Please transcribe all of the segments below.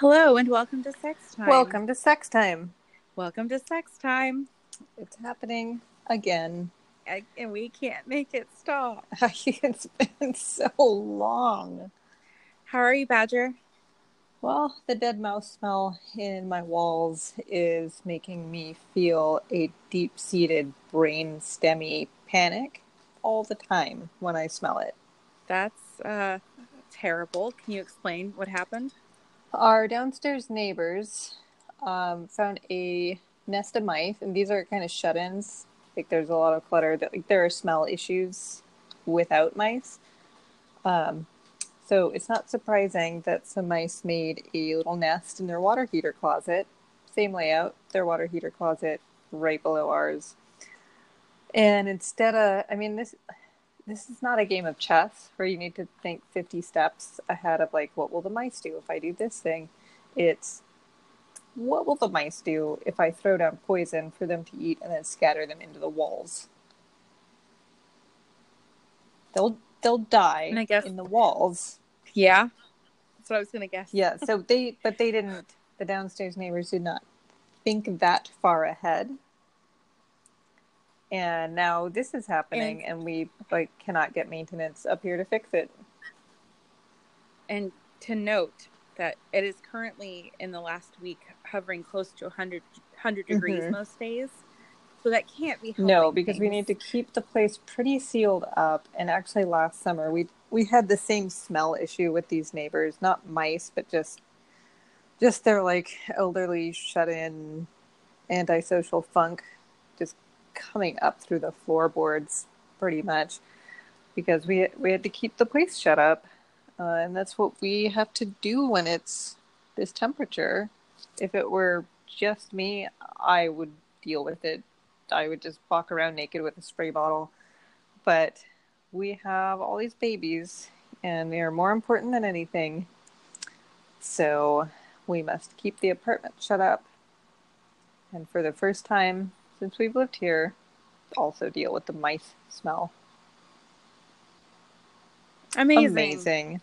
Hello and welcome to Sex Time. Welcome to Sex Time. Welcome to Sex Time. It's happening again. I, and we can't make it stop. it's been so long. How are you, Badger? Well, the dead mouse smell in my walls is making me feel a deep seated brain stemmy panic all the time when I smell it. That's uh, terrible. Can you explain what happened? Our downstairs neighbors um, found a nest of mice, and these are kind of shut ins. Like there's a lot of clutter. That like there are smell issues without mice. Um, so it's not surprising that some mice made a little nest in their water heater closet. Same layout, their water heater closet right below ours. And instead of, I mean, this this is not a game of chess where you need to think 50 steps ahead of like what will the mice do if i do this thing. It's what will the mice do if i throw down poison for them to eat and then scatter them into the walls? They'll they'll die And I guess- in the walls. Yeah, that's what I was gonna guess. yeah so they but they didn't the downstairs neighbors did not think that far ahead and now this is happening and we like cannot get maintenance up here to fix it And to note that it is currently in the last week hovering close to 100, 100 degrees Mhm. most days. So that can't be. No, because we need to keep the place pretty sealed up. And actually, last summer we we had the same smell issue with these neighbors. Not mice, but just just their like elderly, shut-in, antisocial funk, just coming up through the floorboards, pretty much. Because we we had to keep the place shut up, uh, and that's what we have to do when it's this temperature. If it were just me, I would deal with it I would just walk around naked with a spray bottle. But we have all these babies, and they are more important than anything. So we must keep the apartment shut up. And for the first time since we've lived here, also deal with the mice smell. amazing. Amazing.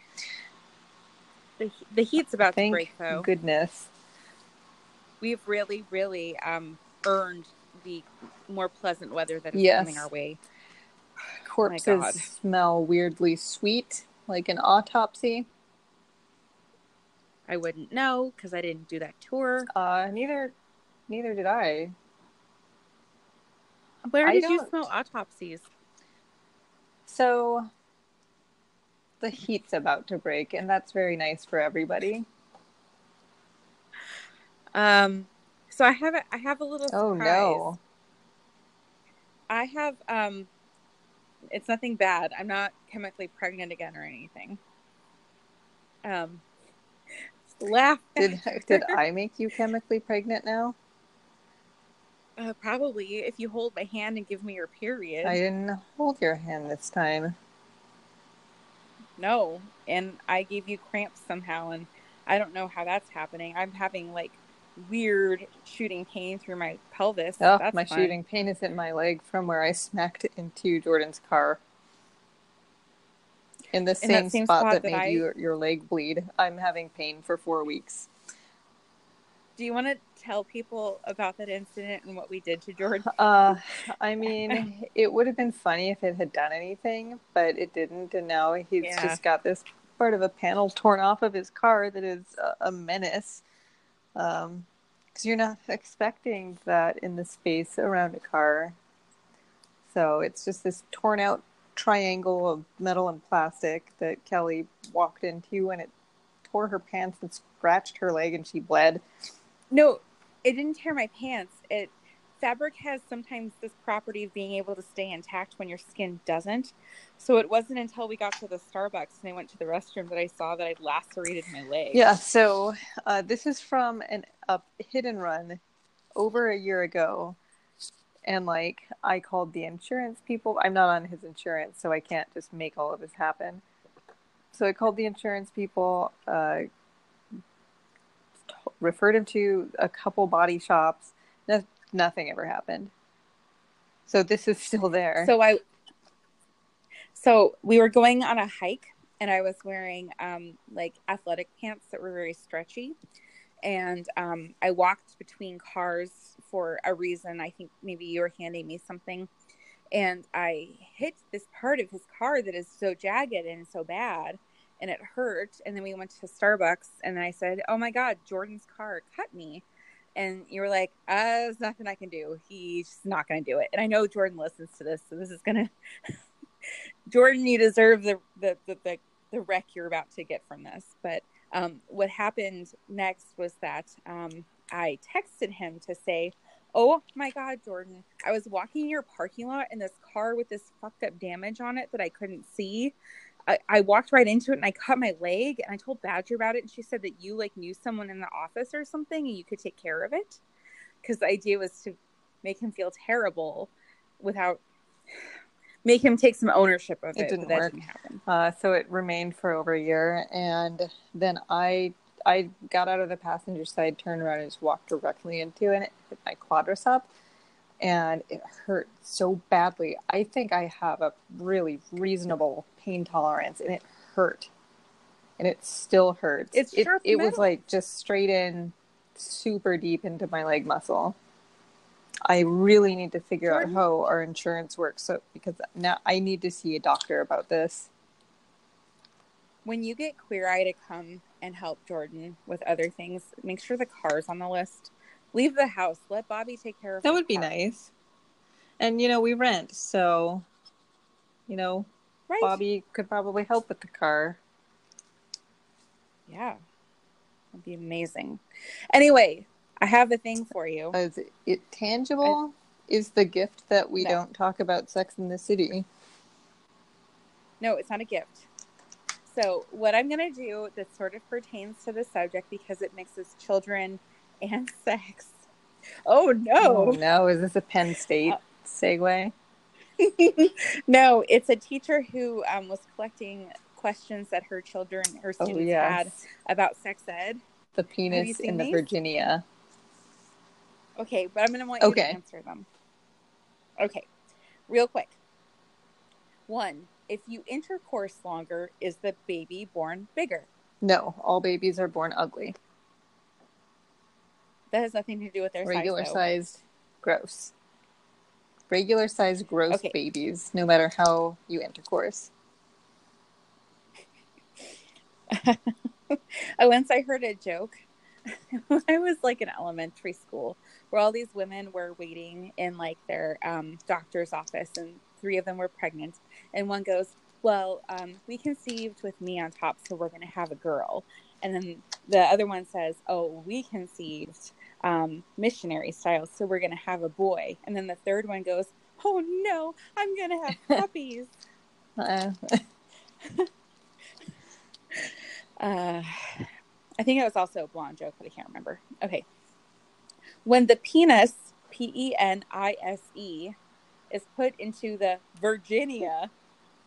The, the heat's about Thank to break, though. goodness. We've really, really um, earned the more pleasant weather that is Yes. coming our way. Corpses smell weirdly sweet, like an autopsy. I wouldn't know because I didn't do that tour. Uh, neither, neither did I. Where I did you smell autopsies? So the heat's about to break, and that's very nice for everybody. Um, so I have a, I have a little surprise. Oh no. I have um, it's nothing bad. I'm not chemically pregnant again or anything. Um, laugh. Did did I make you chemically pregnant now? Uh, probably if you hold my hand and give me your period. I didn't hold your hand this time. No, and I gave you cramps somehow, and I don't know how that's happening. I'm having like weird shooting pain through my pelvis. Oh, That's my fun. shooting pain is in my leg from where I smacked into Jordan's car. In the In same, spot, spot that, that made I- you, your leg bleed. I'm having pain for four weeks. Do you want to tell people about that incident and what we did to Jordan? Uh, I mean, it would have been funny if it had done anything, but it didn't, and now he's Yeah. just got this part of a panel torn off of his car that is a, a menace. Um, because you're not expecting that in the space around a car. So it's just this torn out triangle of metal and plastic that Kelly walked into, and it tore her pants and scratched her leg, and she bled. No, it didn't tear my pants. It fabric has sometimes this property of being able to stay intact when your skin doesn't. So it wasn't until we got to the Starbucks and I went to the restroom that I saw that I'd lacerated my leg. Yeah, so uh, this is from an a hit and run over a year ago, and like I called the insurance people. I'm not on his insurance, so I can't just make all of this happen. So I called the insurance people, uh, referred him to a couple body shops. No, nothing ever happened. So this is still there. So I so we were going on a hike and I was wearing um, like athletic pants that were very stretchy. And um, I walked between cars for a reason. I think maybe you were handing me something. And I hit this part of his car that is so jagged and so bad. And it hurt. And then we went to Starbucks and I said, Oh my God, Jordan's car cut me. And you were like, uh, There's nothing I can do. He's not going to do it. And I know Jordan listens to this. So this is going to. Jordan, you deserve the, the, the, the, the wreck you're about to get from this. But um, what happened next was that um, I texted him to say, Oh my God, Jordan, I was walking your parking lot in this car with this fucked up damage on it that I couldn't see. I, I walked right into it and I cut my leg and I told Badger about it and she said that you like knew someone in the office or something and you could take care of it. Because the idea was to make him feel terrible without make him take some ownership of it. It didn't that work. Didn't happen. Uh, so it remained for over a year, and then I I got out of the passenger side, turned around, and just walked directly into it. And it hit my quadricep, and it hurt so badly. I think I have a really reasonable pain tolerance, and it hurt, and it still hurts. It's it, it was like just straight in, super deep into my leg muscle. I really need to figure Jordan? out how our insurance works. So because now I need to see a doctor about this. When you get Queer Eye to come and help Jordan with other things, make sure the car's on the list. Leave the house. Let Bobby take care of That would be car. nice. And you know, we rent, so you know, Right? Bobby could probably help with the car. Yeah. That'd be amazing. Anyway, I have a thing for you. Is it tangible? is the gift that we No. don't talk about Sex in the City? No, it's not a gift. So, what I'm going to do that sort of pertains to the subject because it mixes children and sex. Oh, Oh no. no! Is this a Penn State Uh, segue? no, it's a teacher who um, was collecting questions that her children, her Oh students yes, had about sex ed. the penis in the these? Virginia. Okay, but I'm going to want you Okay. to answer them. Okay, real quick. One, if you intercourse longer, is the baby born bigger? No, all babies are born ugly. That has nothing to do with their Regular size. sized, gross. Regular sized, gross Okay. babies. No matter how you intercourse. Once I heard a joke I was like in elementary school where all these women were waiting in like their um, doctor's office and three of them were pregnant and one goes, "Well, um, we conceived with me on top, so we're going to have a girl." And then the other one says, "Oh, we conceived um, missionary style, so we're going to have a boy." And then the third one goes, "Oh no, I'm going to have puppies." Uh, Uh, I think it was also a blonde joke, but I can't remember. Okay. When the penis, P E N I S E, is put into the Virginia,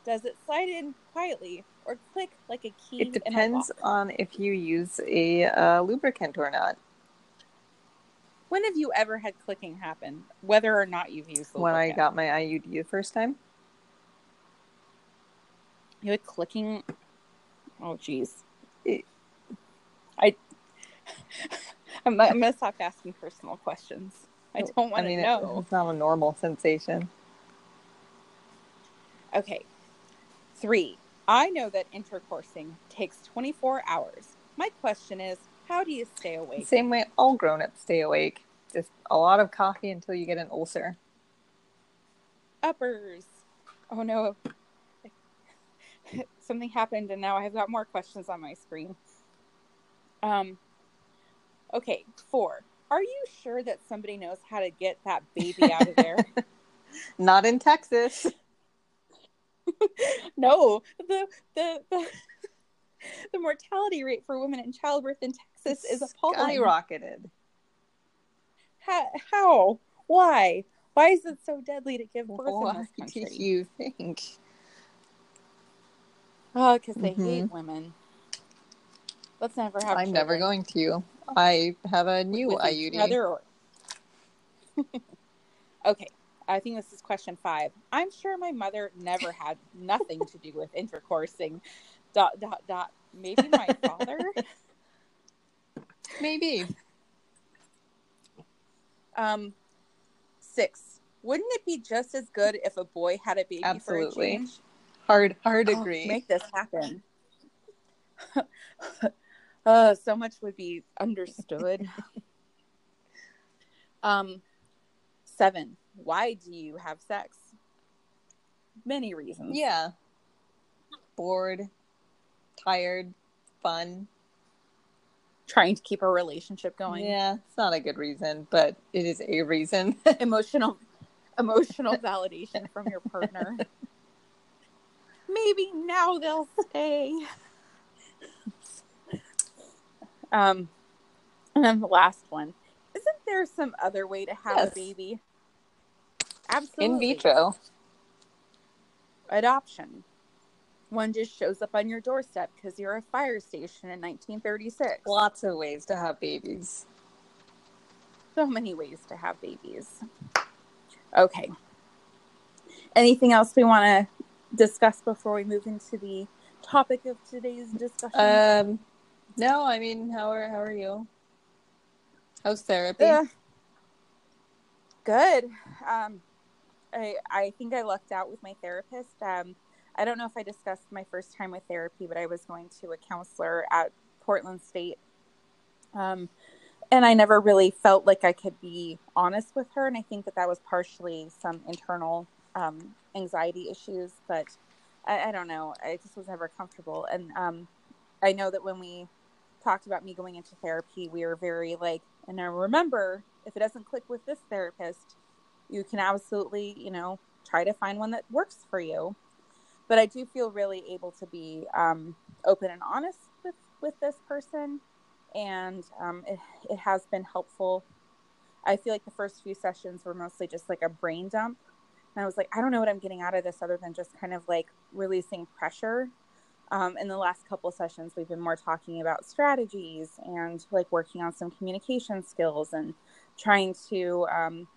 does it slide in quietly or click like a key? it depends on if you use a uh, lubricant or not. When have you ever had clicking happen, whether or not you've used the When I got my IUD the first time, you had clicking. Oh, jeez. I. I'm, I'm gonna stop asking personal questions. I don't want I to mean, it- know. it's not a normal sensation. Okay. Three. I know that intercoursing takes 24 hours. My question is, how do you stay awake? Same way all grown ups stay awake. Just a lot of coffee until you get an ulcer. Uppers. Oh no. Something happened and now I have got more questions on my screen. Um Okay, 4. Are you sure that somebody knows how to get that baby out of there? Not in Texas. no. The the the the mortality rate for women in childbirth in Texas is appalling. skyrocketed. How, how? Why? Why is it so deadly to give birth in Why this do you think? Oh, because they Mhm. hate women. Let's never have. I'm never going to. I have a new with IUD. or- okay, I think this is question five. I'm sure my mother never had nothing to do with intercoursing, dot dot dot. Maybe my father. Maybe. Um, six. Wouldn't it be just as good if a boy had a baby for a Absolutely. change? Hard, hard Oh, agree. make this happen. uh, so much would be understood. um, seven. Why do you have sex? Many reasons. Yeah. Bored, tired, fun. Trying to keep a relationship going. Yeah, it's not a good reason, but it is a reason. Emotional, emotional validation from your partner. Maybe now they'll stay. Um, and then the last one. Isn't there some other way to have Yes. a baby? Absolutely. In vitro. Adoption. One just shows up on your doorstep because you're a fire station in 1936. Lots of ways to have babies. So many ways to have babies. Okay. Anything else we want to discuss before we move into the topic of today's discussion? Um, no, I mean, how are how are you? How's therapy? Yeah. Good. Um, I I think I lucked out with my therapist. Um, I don't know if I discussed my first time with therapy, but I was going to a counselor at Portland State. Um, and I never really felt like I could be honest with her, and I think that that was partially some internal um, anxiety issues. But I, I don't know. I just was never comfortable, and um, I know that when we talked about me going into therapy, we were very like, and now remember, if it doesn't click with this therapist, you can absolutely, you know, try to find one that works for you. But I do feel really able to be um, open and honest with with this person, and um, it it has been helpful. I feel like the first few sessions were mostly just like a brain dump, and I was like, I don't know what I'm getting out of this other than just kind of like releasing pressure. Um, in the last couple sessions we've been more talking about strategies and like working on some communication skills and trying to um,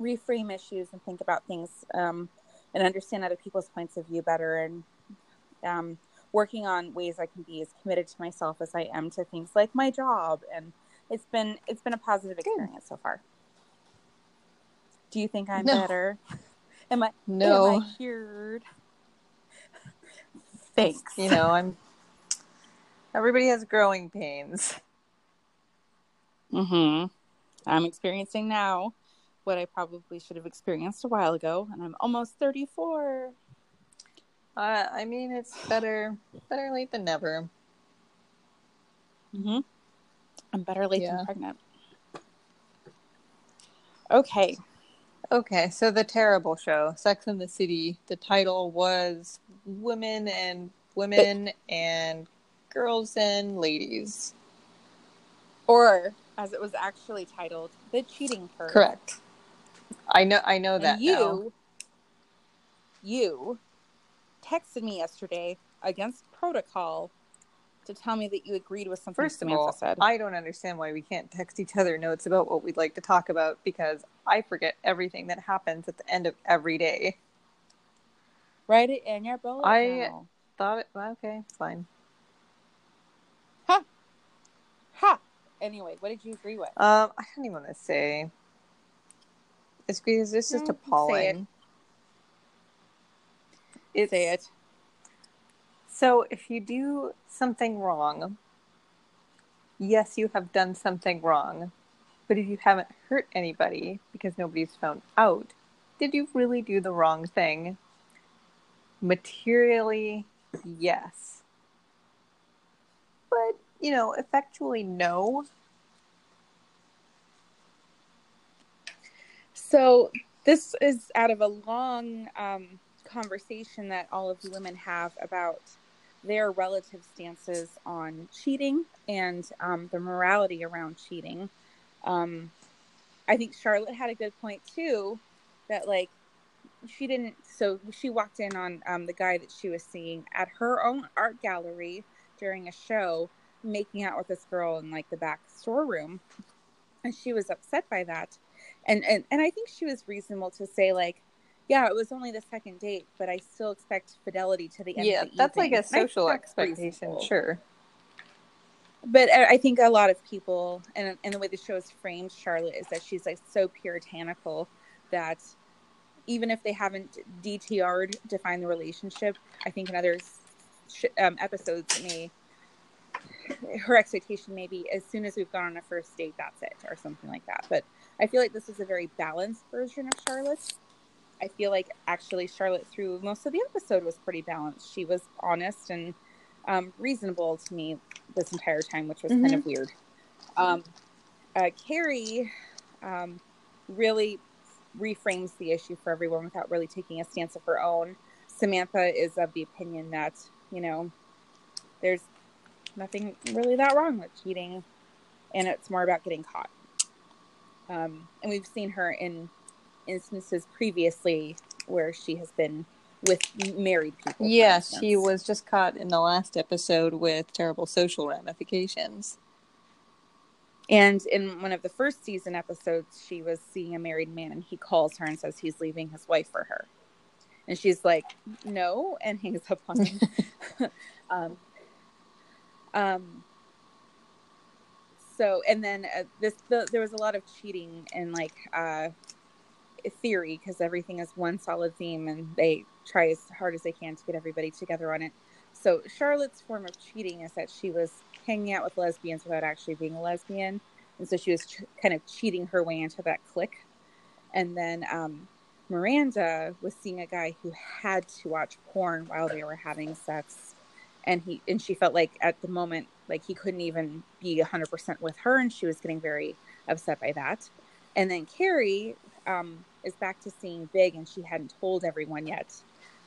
reframe issues and think about things um, and understand other people's points of view better and um, working on ways i can be as committed to myself as i am to things like my job and it's been it's been a positive experience so far do you think i'm No. better am i No. am i cured thanks You know, I'm. Everybody has growing pains. Mm-hmm. I'm experiencing now what I probably should have experienced a while ago, and I'm almost 34. Uh, I mean, it's better better late than never. Mm-hmm. I'm better late Yeah. than pregnant. Okay. Okay, so the terrible show, Sex and the City. The title was Women and Women and Girls and Ladies. Or, as it was actually titled, The Cheating Curve. Correct. I know. I know that And you, now. you texted me yesterday against protocol to tell me that you agreed with something First of Samantha all, said. I don't understand why we can't text each other notes about what we'd like to talk about because I forget everything that happens at the end of every day. Write it in your bullet I- journal. Thought it. well, Okay, fine. Ha. Ha! Anyway, what did you agree with? Um, I don't even want to say. It's because mm, it's just No, say appalling. Say it. So if you do something wrong, yes, you have done something wrong. But if you haven't hurt anybody because nobody's found out, did you really do the wrong thing? Materially, yes. But, you know, effectually, no. So this is out of a long um, conversation that all of the women have about their relative stances on cheating and um, the morality around cheating. Um, I think Charlotte had a good point too, that like she didn't. So she walked in on um, the guy that she was seeing at her own art gallery during a show, making out with this girl in like the back storeroom, and she was upset by that and and and I think she was reasonable to say like, yeah, it was only the second date, but I still expect fidelity to the end. Yeah, of the that's like a social And I still expect fidelity to the end. yeah, of the that's like a And I think social expectation, reasonable. sure. But I think a lot of people, and, and the way the show is framed, Charlotte, is that she's like so puritanical that even if they haven't DTR'd define the relationship, I think in other sh- um, episodes, it may her expectation may be as soon as we've gone on a first date, that's it, or something like that. But I feel like this is a very balanced version of Charlotte. I feel like actually Charlotte through most of the episode was pretty balanced. She was honest and um, reasonable to me this entire time, which was kind of weird. Um, uh, Carrie um, really reframes the issue for everyone without really taking a stance of her own. Samantha is of the opinion that you know there's nothing really that wrong with cheating, and it's more about getting caught. Um, and we've seen her in instances previously where she has been with married people. Yeah, she was just caught in the last episode with terrible social ramifications. And in one of the first season episodes, she was seeing a married man, and he calls her and says he's leaving his wife for her, and she's like, "No," and hangs up on him. um, um. So, and then uh, this, the, there was a lot of cheating and like uh, theory because everything is one solid theme, and they try as hard as they can to get everybody together on it. So Charlotte's form of cheating is that she was hanging out with lesbians without actually being a lesbian, and so she was ch- kind of cheating her way into that clique. And then um, Miranda was seeing a guy who had to watch porn while they were having sex, and he and she felt like at the moment like he couldn't even be hundred percent with her, and she was getting very upset by that. And then Carrie um, is back to seeing Big, and she hadn't told everyone yet.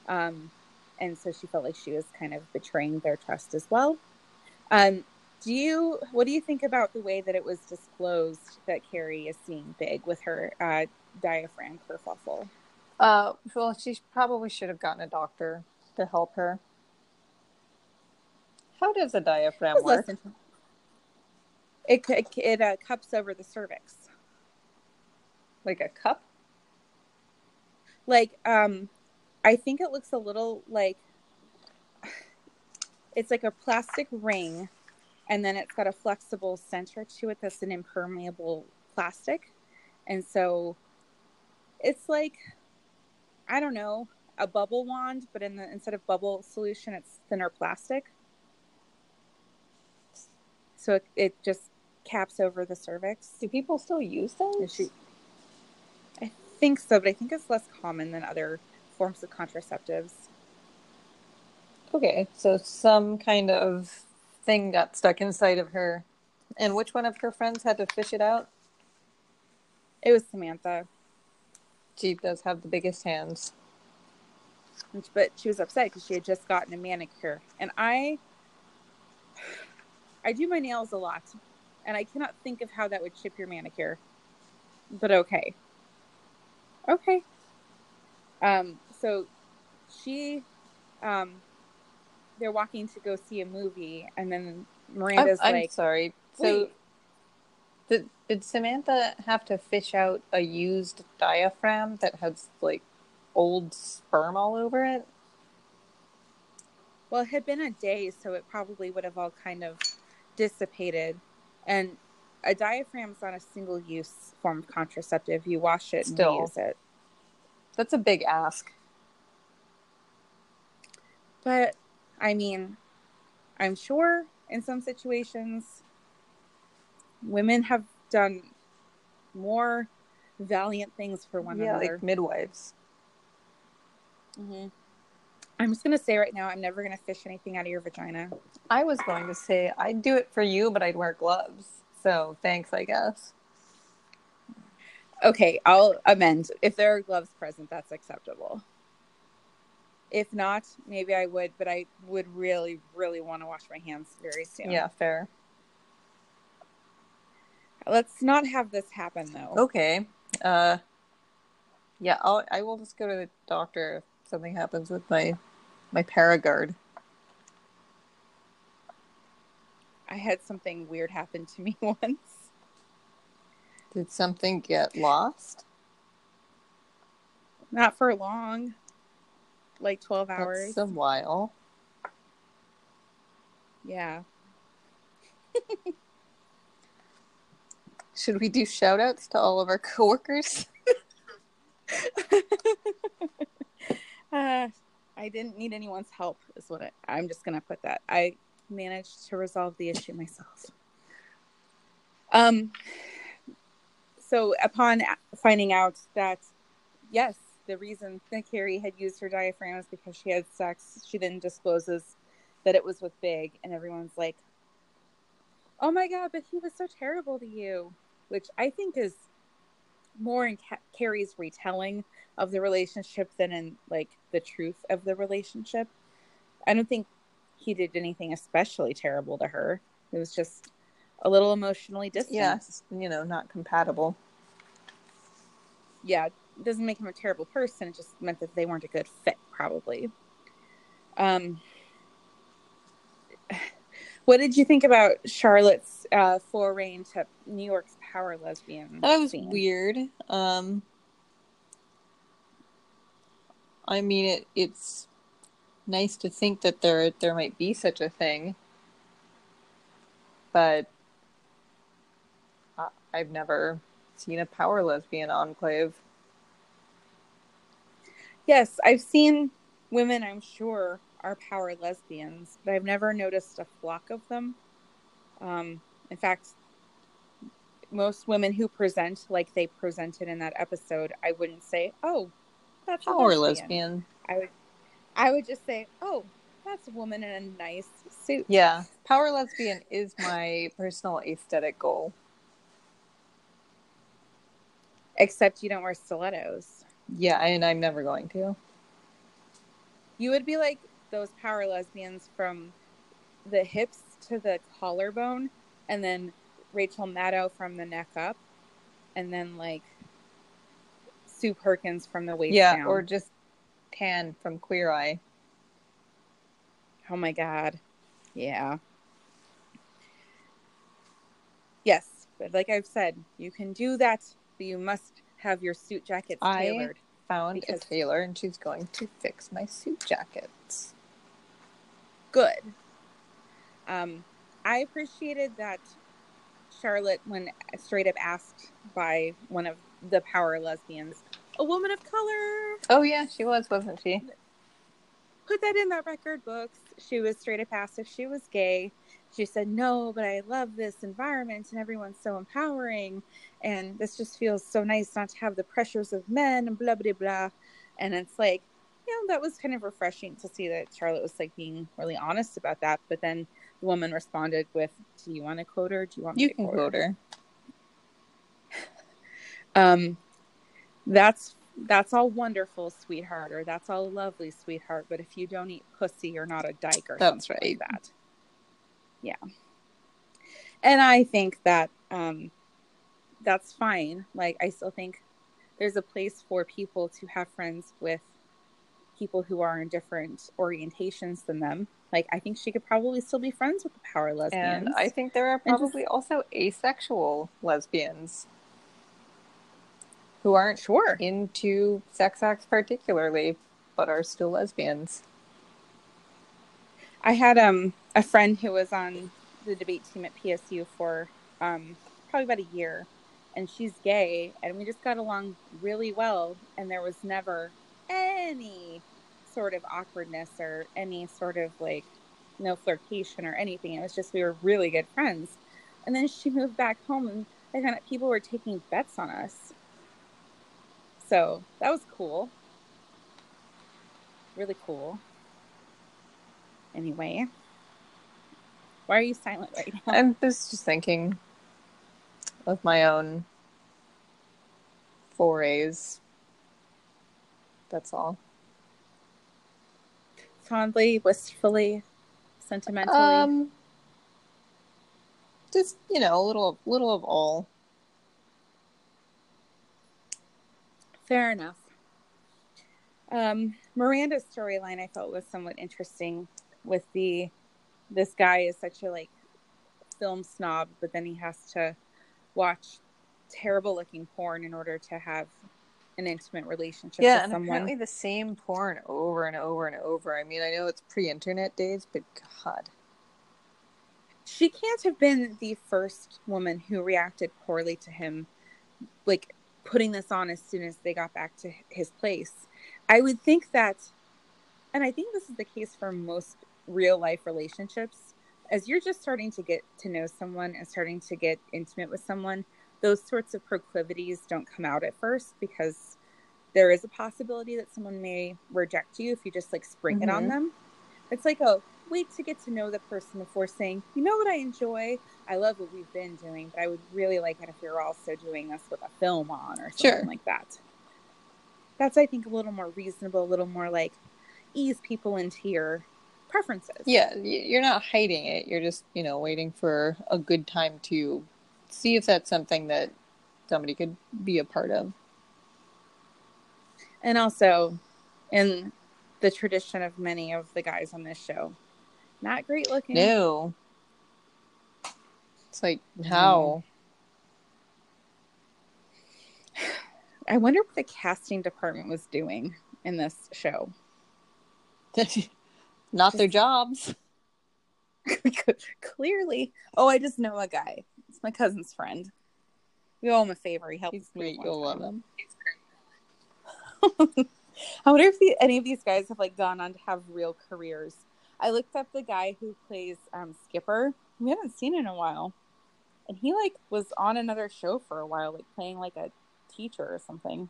Um, and so she felt like she was kind of betraying their trust as well. Um, do you what do you think about the way that it was disclosed that Carrie is seeing Big with her uh, diaphragm kerfuffle? Uh, well, she probably should have gotten a doctor to help her. How does a diaphragm work? it it, it uh, cups over the cervix. Like a cup? Like um, I think it looks a little like it's like a plastic ring, and then it's got a flexible center to it that's an impermeable plastic, and so it's like I don't know a bubble wand, but in the instead of bubble solution, it's thinner plastic. So it, it just caps over the cervix. Do people still use those? she- I think so, but I think it's less common than other forms of contraceptives. Okay, so some kind of thing got stuck inside of her. And which one of her friends had to fish it out? It was Samantha, She does have the biggest hands. but she was upset because she had just gotten a manicure, and I, I do my nails a lot, and I cannot think of how that would chip your manicure. But okay, okay. Um, so she, um, they're walking to go see a movie, and then I'm, Miranda's I'm like, sorry. So, did, did Samantha have to fish out a used diaphragm that has like old sperm all over it? Well, it had been a day, so it probably would have all kind of dissipated. And a diaphragm is not a single use form of contraceptive. You wash it and Still. use it. That's a big ask. But I mean, I'm sure in some situations women have done more valiant things for one yeah, another. like midwives. Mhm. I'm just gonna say right now, I'm never gonna fish anything out of your vagina. I was going to say I'd do it for you, but I'd wear gloves. So thanks, I guess. Okay, I'll amend. If there are gloves present, that's acceptable. If not, maybe I would, but I would really, really want to wash my hands very soon. Yeah, fair. Let's not have this happen though. Okay. Uh, yeah, I'll, I will just go to the doctor if something happens with my my Paragard. I had something weird happen to me once. Did something get lost? Not for long. Like 12 hours. That's a while. Yeah. Should we do shout outs to all of our coworkers? uh, I didn't need anyone's help, is what I, I'm just going to put that. I managed to resolve the issue myself. Um, so upon finding out that, yes, the reason that Carrie had used her diaphragm is because she had sex, she then discloses that it was with Big, and everyone's like, "Oh my god, but he was so terrible to you," which I think is more in Ca- Carrie's retelling of the relationship than in like the truth of the relationship. I don't think he did anything especially terrible to her. It was just a little emotionally distant. Yes, you know, not compatible. Yeah, it doesn't make him a terrible person. It just meant that they weren't a good fit, probably. Um, what did you think about Charlotte's uh, foray into New York's power lesbian? That was scene? weird. Um, I mean, it, it's nice to think that there there might be such a thing, but I, I've never seen a power lesbian enclave. Yes, I've seen women. I'm sure are power lesbians, but I've never noticed a flock of them. Um, in fact, most women who present like they presented in that episode, I wouldn't say, "Oh, that's a Power lesbian." lesbian. I would, I would just say, "Oh, that's a woman in a nice suit." Yeah, power lesbian is my personal aesthetic goal. Except you don't wear stilettos. Yeah, and I'm never going to. You would be like those power lesbians from the hips to the collarbone, and then Rachel Maddow from the neck up, and then like Sue Perkins from the waist Yeah, down. or just Tan from Queer Eye. oh my god, yeah, yes. But like I've said, you can do that, but you must have your suit jackets I- tailored. Found Because- a tailor, and she's going to fix my suit jackets. good. Um, I appreciated that Charlotte, when straight up asked by one of the power lesbians, a woman of color, Oh yeah, she was, wasn't she? put that in the record books. She was straight up asked if she was gay. She said, No, but I love this environment and everyone's so empowering. And this just feels so nice not to have the pressures of men and blah, blah, blah. And it's like, you know, that was kind of refreshing to see that Charlotte was like being really honest about that. But then the woman responded with, Do you want to quote her? Do you want me You to can quote her. um that's that's all wonderful sweetheart or that's all lovely sweetheart but if you don't eat pussy you're not a dyke or That's something like right. that yeah and i think that um that's fine like i still think there's a place for people to have friends with people who are in different orientations than them like i think she could probably still be friends with the power lesbians And I think there are And just- probably also asexual lesbians who aren't sure into sex acts particularly, but are still lesbians. I had um a friend who was on the debate team at PSU for um probably about a year and she's gay and we just got along really well and there was never any sort of awkwardness or any sort of like no flirtation or anything. It was just we were really good friends. And then she moved back home and I found out people were taking bets on us. So that was cool. Really cool. Anyway. Why are you silent right now? I was just thinking of my own forays. That's all. Fondly, wistfully, sentimentally. Um, just you know, a little, little of all. Fair enough. Um, Miranda's storyline I felt was somewhat interesting with the this guy is such a like film snob, but then he has to watch terrible looking porn in order to have an intimate relationship Yeah, with and someone. apparently the same porn over and over and over. I mean, I know it's pre-internet days, but God, She can't have been the first woman who reacted poorly to him, like putting this on as soon as they got back to his place. I would think that, and I think this is the case for most real life relationships. As you're just starting to get to know someone and starting to get intimate with someone, those sorts of proclivities don't come out at first because there is a possibility that someone may reject you if you just like spring it on Mhm. them. It's like a wait to get to know the person before saying, you know what I enjoy? I love what we've been doing, but I would really like it if you're also doing this with a film on or something Sure. like that. That's I think a little more reasonable, a little more like ease people into your preferences. yeah, you're not hiding it. You're just, you know, waiting for a good time to see if that's something that somebody could be a part of. And also in the tradition of many of the guys on this show, not great looking. No, it's like how. I wonder what the casting department was doing in this show. not their jobs. Clearly. Oh, I just know a guy. My cousin's friend. We owe him a favor. He helped He's great. You'll love him. I wonder if the, any of these guys have like gone on to have real careers. I looked up the guy who plays um, Skipper. We haven't seen in a while, and he like was on another show for a while, like playing like a teacher or something.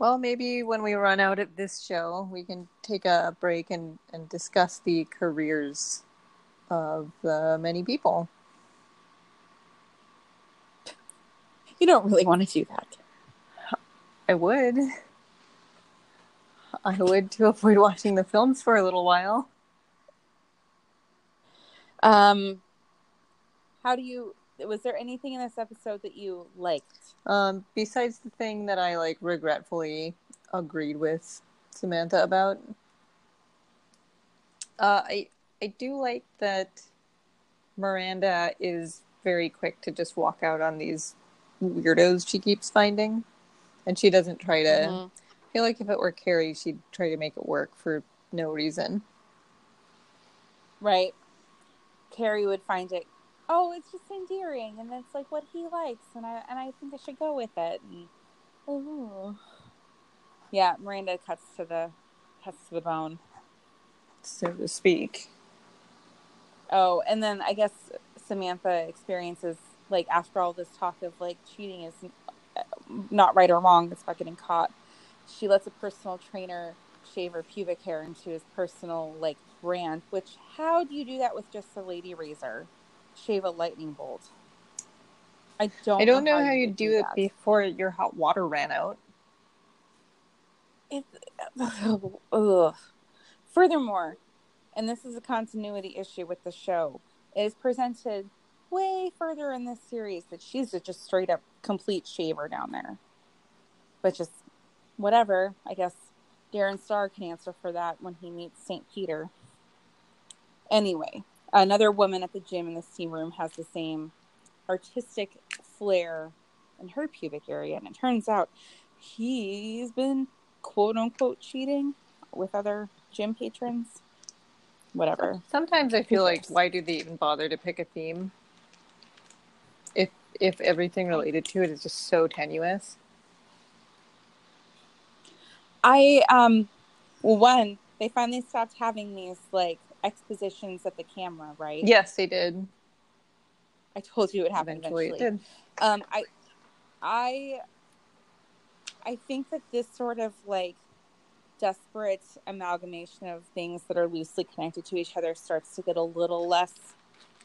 Well, maybe when we run out of this show, we can take a break and, and discuss the careers of uh, many people. You don't really want to do that. I would. I would to avoid watching the films for a little while. Um, how do you? Was there anything in this episode that you liked? Um, besides the thing that I like regretfully agreed with Samantha about, uh, I I do like that Miranda is very quick to just walk out on these weirdos she keeps finding, and she doesn't try to. Mhm. I feel like if it were Carrie, she'd try to make it work for no reason. Right. Carrie would find it. Oh, it's just endearing, and it's like what he likes, and I and I think I should go with it. And, oh, yeah. Miranda cuts to the cuts to the bone. so to speak. Oh, and then I guess Samantha experiences like after all this talk of like cheating is not right or wrong, it's about getting caught. She lets a personal trainer shave her pubic hair into his personal like brand. Which how do you do that with just a lady razor? Shave a lightning bolt. I don't. I don't know how you you would do it before your hot water ran out. It, ugh. Furthermore, and this is a continuity issue with the show, it is presented way further in this series that she's a just straight up complete shaver down there. But just whatever. I guess Darren Star can answer for that when he meets St. Peter. Anyway, another woman at the gym in the steam room has the same artistic flair in her pubic area, and it turns out he's been quote unquote cheating with other gym patrons. Whatever. Sometimes I feel like why do they even bother to pick a theme? If everything related to it is just so tenuous. I um well one, they finally stopped having these like expositions at the camera, right? Yes, they did. I told you it happened Eventually, eventually. it did. Um I I I think that this sort of like desperate amalgamation of things that are loosely connected to each other starts to get a little less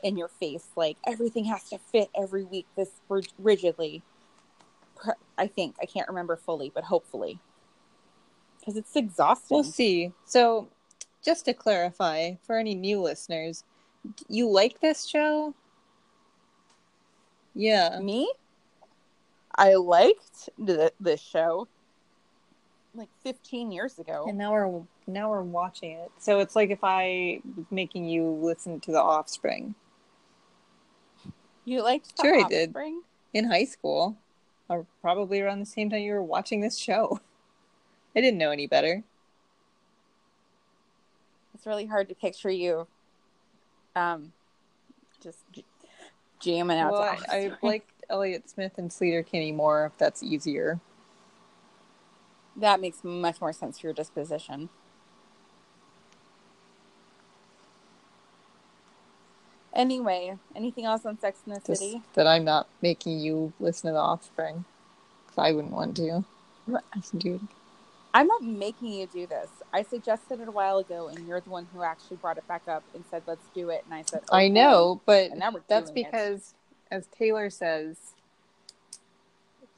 in your face. Like everything has to fit every week this rigidly. I think I can't remember fully, but hopefully, because it's exhausting. We'll see. So, just to clarify for any new listeners, you like this show? Yeah. Me, I liked the, this show like 15 years ago. And now we're now we're watching it. So it's like if I was making you listen to The Offspring you liked the Sure I did. In high school. or probably around the same time you were watching this show. I didn't know any better. It's really hard to picture you um just j- jamming out. Well, I, I like Elliott Smith and Sleater Kinney more if that's easier. that makes much more sense for your disposition. Anyway, anything else on Sex in the Just City? that I'm not making you listen to The Offspring. Because I wouldn't want to. Listen to it. I'm not making you do this. I suggested it a while ago, and you're the one who actually brought it back up and said, "Let's do it." And I said, I know, but And now we're that's doing it. because, as Taylor says,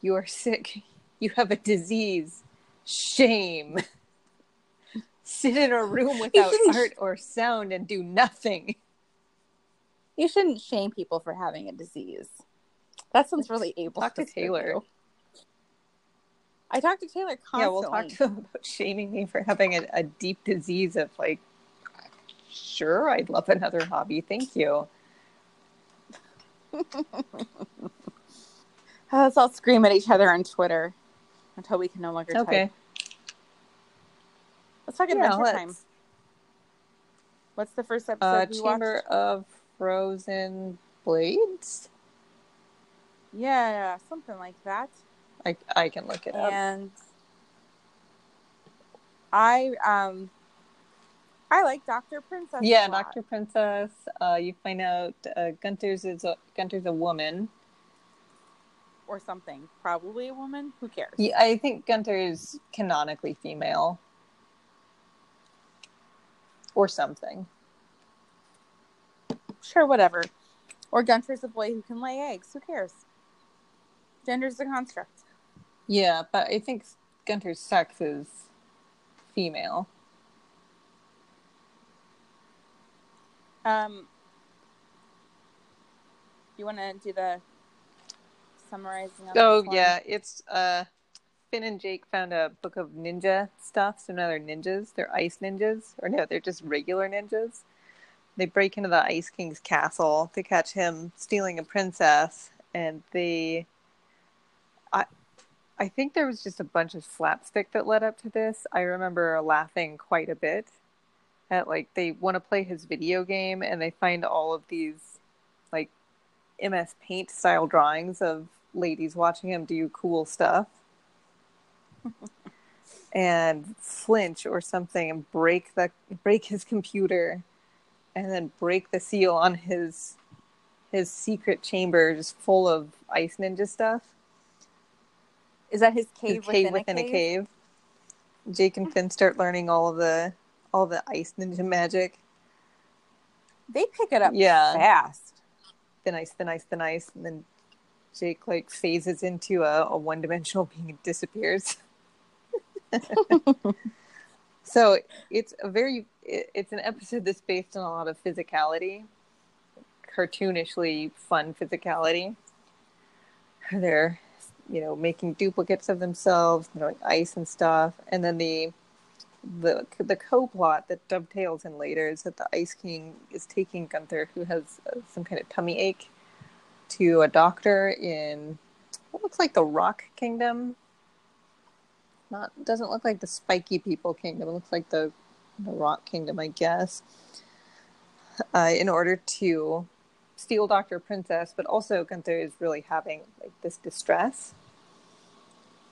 you are sick. You have a disease. Shame. Sit in a room without art or sound and do nothing. You shouldn't shame people for having a disease. That sounds really able. Talk to Taylor. I talk to Taylor constantly. Yeah, we'll talk to him about shaming me for having a, a deep disease of like, sure, I'd love another hobby. Thank you. Let's all scream at each other on Twitter until we can no longer talk. Okay. type. Let's talk Yeah, Adventure let's. Time. What's the first episode Uh, we Chamber watched? of Frozen Blades? Yeah, something like that. I, I can look it up. And I um I like Doctor Princess. Yeah. Doctor Princess. Uh, you find out uh, Gunter's is a, Gunter's a woman. or something. Probably a woman. Who cares? Yeah, I think Gunter is canonically female, or something. Sure, whatever. Or Gunter's a boy who can lay eggs. Who cares? Gender's a construct. Yeah, but I think Gunter's sex is female. Um, you want to do the summarizing? Of Oh yeah, it's uh, Finn and Jake found a book of ninja stuff. So now they're ninjas. They're ice ninjas, or no, they're just regular ninjas. They break into the Ice King's castle to catch him stealing a princess, and they. I, I think there was just a bunch of slapstick that led up to this. I remember laughing quite a bit at like they want to play his video game and they find all of these like MS Paint style drawings of ladies watching him do cool stuff and flinch or something and break the break his computer and then break the seal on his his secret chamber just full of ice ninja stuff Is that his his cave, cave within, within a cave. Jake and Finn start learning all of the all the ice ninja magic. They pick it up Yeah. fast. Thin ice, thin ice, thin ice, and then Jake like phases into a, a one dimensional being and disappears. so it's a very it, it's an episode that's based on a lot of physicality, cartoonishly fun physicality. They're you know making duplicates of themselves, throwing ice and stuff, and then the the the co-plot that dovetails in later is that the Ice King is taking Gunter, who has uh, some kind of tummy ache, to a doctor in what looks like the Rock Kingdom. Not doesn't look like the Spiky People Kingdom. It looks like the the Rock Kingdom, I guess. Uh, in order to steal Doctor Princess, but also Gunter is really having like this distress.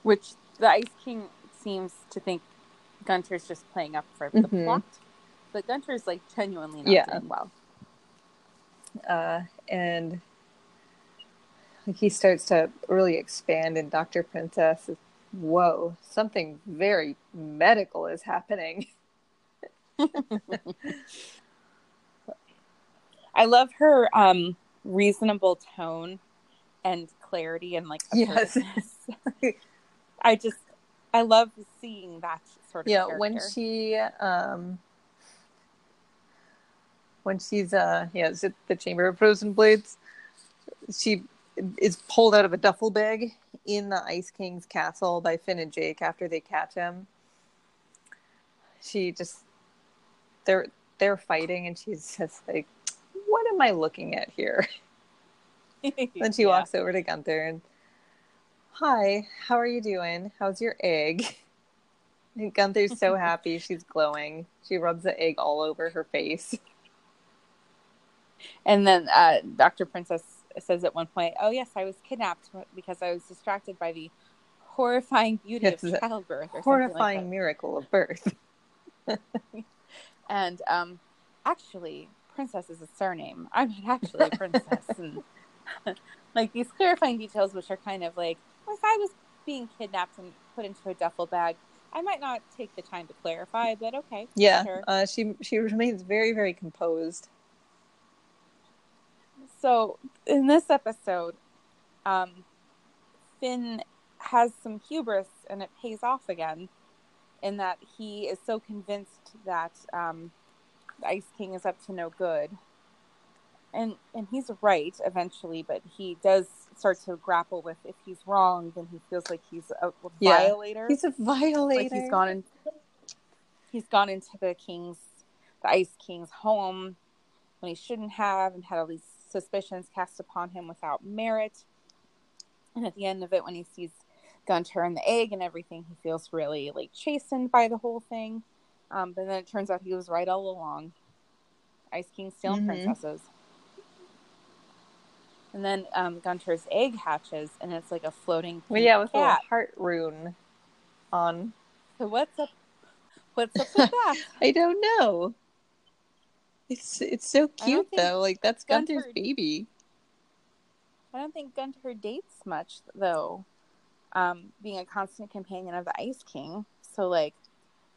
Which the Ice King seems to think Gunter's just playing up for the Mhm. plot. But Gunter's like genuinely not Yeah. doing well. uh, and like he starts to really expand and Doctor Princess. Whoa, something very medical is happening. I love her um reasonable tone and clarity and like Yes. I just I love seeing that sort of Yeah, character. when she um when she's uh yeah, is it the Chamber of Frozen Blades? She is pulled out of a duffel bag in the Ice King's castle by Finn and Jake after they catch him. She just they're they're fighting and she's just like, What am I looking at here? Then she Yeah. walks over to Gunter and Hi, how are you doing? How's your egg? And Gunter's so happy. She's glowing. She rubs the egg all over her face. And then uh, Dr. Princess says at one point, "Oh yes, I was kidnapped because I was distracted by the horrifying beauty Yes, of the childbirth." Or Horrifying something miracle of birth. And um, actually, Princess is a surname. I'm not actually a princess. and like these clarifying details, which are kind of like, well, if I was being kidnapped and put into a duffel bag, I might not take the time to clarify, but okay, Yeah, sure. uh, she she remains very very composed. So in this episode, um, Finn has some hubris, and it pays off again. In that he is so convinced that um, the Ice King is up to no good, and and he's right eventually, but he does start to grapple with if he's wrong, then he feels like he's a Yeah. violator. He's a violator. like he's gone in, he's gone into the king's, the Ice King's home when he shouldn't have, and had all these suspicions cast upon him without merit. And at the end of it, when he sees Gunter and the egg and everything, he feels really like chastened by the whole thing. Um, but then it turns out he was right all along. Ice King stealing Mhm. princesses. And then um, Gunter's egg hatches, and it's like a floating Well, yeah, with a little heart rune on. So what's up? What's up with that? I don't know. It's it's so cute though. Like that's Gunter- Gunter's baby. I don't think Gunter dates much though. Um, being a constant companion of the Ice King. So like,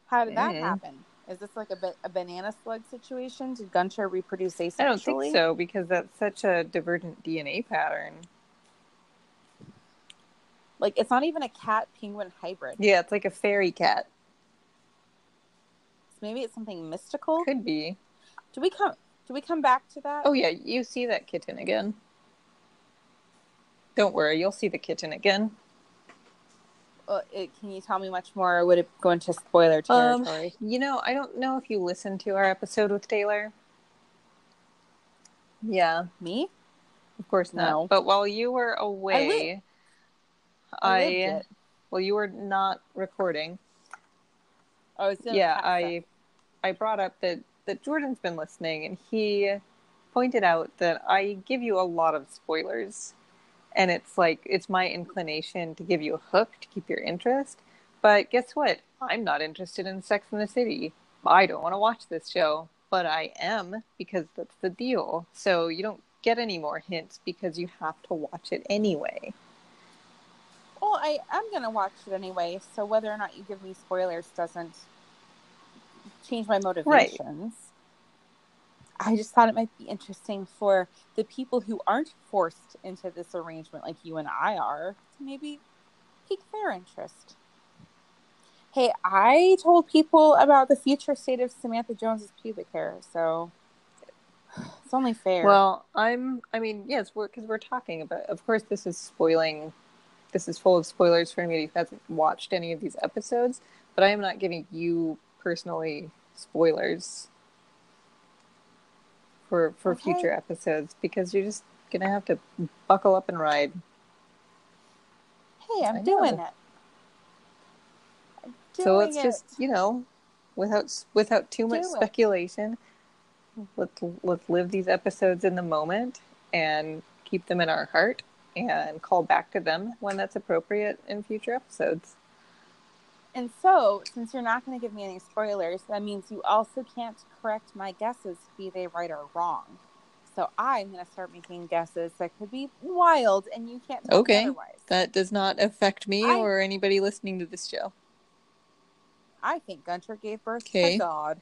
how did that Mhm. happen? Is this like a, ba- a banana slug situation? Did Gunter reproduce asexually? I don't think so because that's such a divergent DNA pattern. Like, it's not even a cat penguin hybrid. Yeah, it's like a fairy cat. So maybe it's something mystical. Could be. Do we come? Do we come back to that? Oh yeah, you see that kitten again. Don't worry, you'll see the kitten again. Uh, it, can you tell me much more? Or would it go into spoiler Um, territory? You know, I don't know if you listened to our episode with Taylor. Yeah, me? of course not. No. But while you were away, I, I lived it. well, you were not recording. Oh, yeah, I I brought up that that Jordan's been listening, and he pointed out that I give you a lot of spoilers, and it's like it's my inclination to give you a hook to keep your interest. But guess what? I'm not interested in Sex in the City. I don't want to watch this show, but I am because that's the deal. So you don't get any more hints because you have to watch it anyway. Well, I am gonna watch it anyway, so whether or not you give me spoilers doesn't change my motivations. I just thought it might be interesting for the people who aren't forced into this arrangement like you and I are to maybe pique their interest. Hey, I told people about the future state of Samantha Jones's pubic hair, so it's only fair. Well, I'm. I mean, yes, we're because we're talking about. Of course, this is spoiling. This is full of spoilers for anybody who hasn't watched any of these episodes. But I am not giving you personally spoilers for for Okay. future episodes because you're just gonna have to buckle up and ride. hey, I'm doing it. I'm so let's it. just you know, without without too much Do it. speculation, let's let's live these episodes in the moment and keep them in our heart and call back to them when that's appropriate in future episodes. And so, since you're not going to give me any spoilers, that means you also can't correct my guesses, be they right or wrong. So I'm going to start making guesses that could be wild, and you can't Okay. otherwise. That does not affect me I- or anybody listening to this show. I think Gunter gave birth Okay. to God.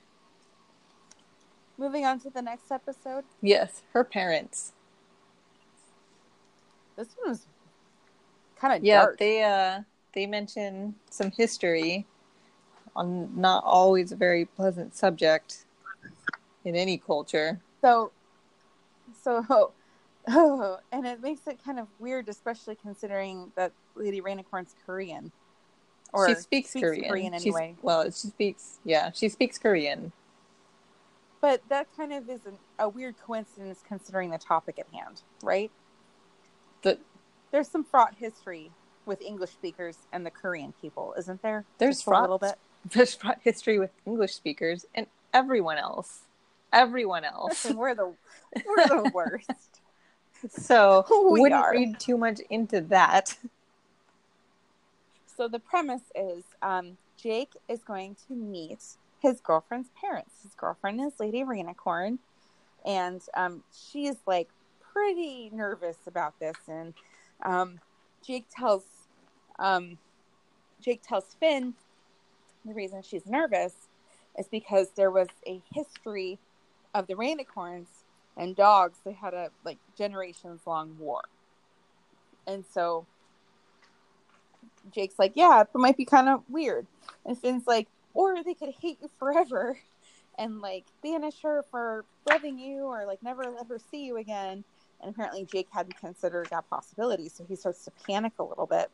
Moving on to the next episode. Yes, her parents. This one was kind of Yeah, dark. they uh they mention some history on not always a very pleasant subject in any culture. So, so, oh, and it makes it kind of weird, especially considering that Lady Rainicorn's Korean. Or she speaks, Korean. She's- anyway. well, she speaks. Yeah, she speaks Korean. But that kind of is an, a weird coincidence considering the topic at hand, right? The There's some fraught history with English speakers and the Korean people, isn't there? There's a little bit. There's fraught history with English speakers and everyone else. Everyone else. Listen, we're the we're the worst. So We wouldn't are. read too much into that. So the premise is um, Jake is going to meet his girlfriend's parents. His girlfriend is Lady Rainicorn, and um, she is like pretty nervous about this. And um, Jake tells um, Jake tells Finn the reason she's nervous is because there was a history of the Rainicorns and dogs. They had a like generations long war, and so Jake's like, yeah, it might be kind of weird. And Finn's like, or they could hate you forever and like banish her for loving you or like never let her see you again. And apparently Jake hadn't considered that possibility. So he starts to panic a little bit.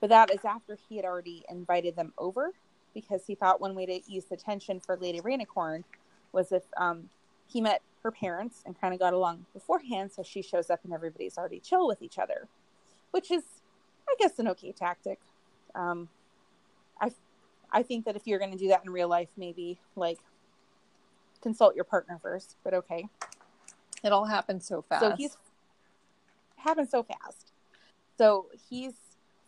But that is after he had already invited them over because he thought one way to use the tension for Lady Rainicorn was if um, he met her parents and kind of got along beforehand. So she shows up and everybody's already chill with each other, which is I guess an okay tactic. Um, I I think that if you're going to do that in real life, maybe like consult your partner first. But okay, It all happened so fast. so he's happened so fast. So he's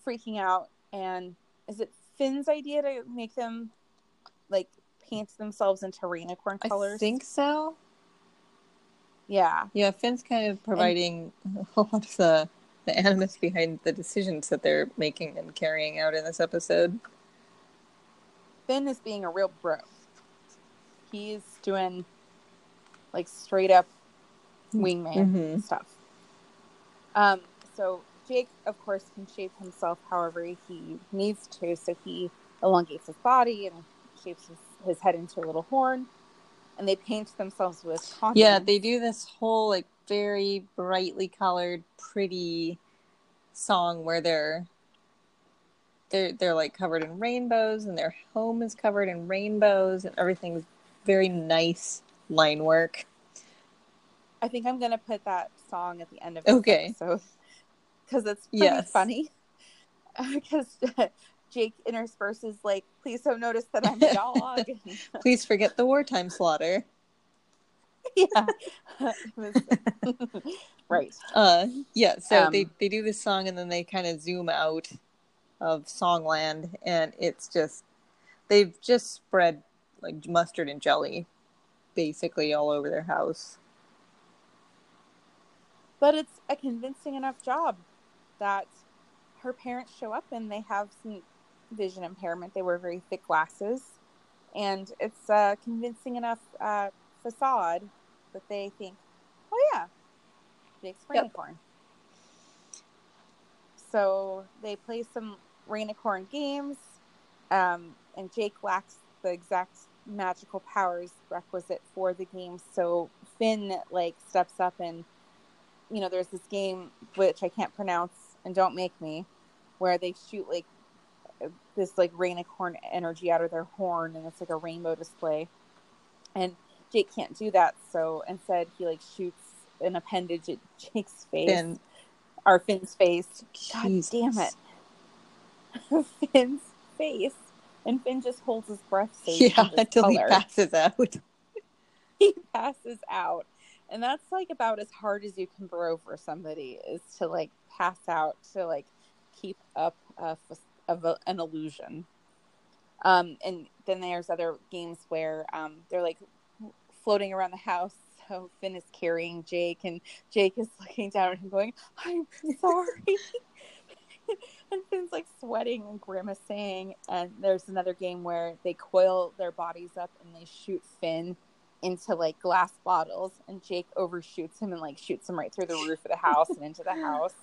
freaking out, and is it Finn's idea to make them like paint themselves into rainicorn colors? I think so. Yeah, Yeah, Finn's kind of providing a lot of the the animus behind the decisions that they're making and carrying out in this episode. Finn is being a real bro. He's doing like straight up wingman Mhm. stuff. Um, so Jake, of course, can shape himself however he needs to. So he elongates his body and shapes his, his head into a little horn. And they paint themselves with Yeah, they do this whole like very brightly colored, pretty song where they're they're they're like covered in rainbows and their home is covered in rainbows and everything's very nice line work. I think I'm gonna put that song at the end of this Okay. episode because it's pretty Yes. funny. Because Jake intersperses like, "Please don't notice that I'm a dog." Please forget the wartime slaughter. yeah, was- right. Uh yeah, so Um, they they do this song and then they kind of zoom out of Songland and it's just they've just spread like mustard and jelly basically all over their house. but it's a convincing enough job that her parents show up and they have some vision impairment. They wear very thick glasses, and it's a convincing enough uh, facade that they think, "Oh yeah, Jake's Yep. Rainicorn." So they play some Rainicorn games, um, and Jake lacks the exact magical powers requisite for the game. So Finn like steps up and you know, there's this game which I can't pronounce and don't make me, where they shoot like this like rainicorn energy out of their horn and it's like a rainbow display. And Jake can't do that, so instead he like shoots an appendage at Jake's face, or Finn's face. God Jesus. damn it. Finn's face. And Finn just holds his breath Yeah, until he passes out. he passes out and that's like about as hard as you can bro for somebody is to like pass out to like keep up a, a, an illusion. Um and then there's other games where um they're like floating around the house. So finn is carrying jake and jake is looking down him going i'm sorry. And finn's like sweating and grimacing. And there's another game where they coil their bodies up and they shoot finn into like glass bottles. And Jake overshoots him and like shoots him right through the roof of the house and into the house.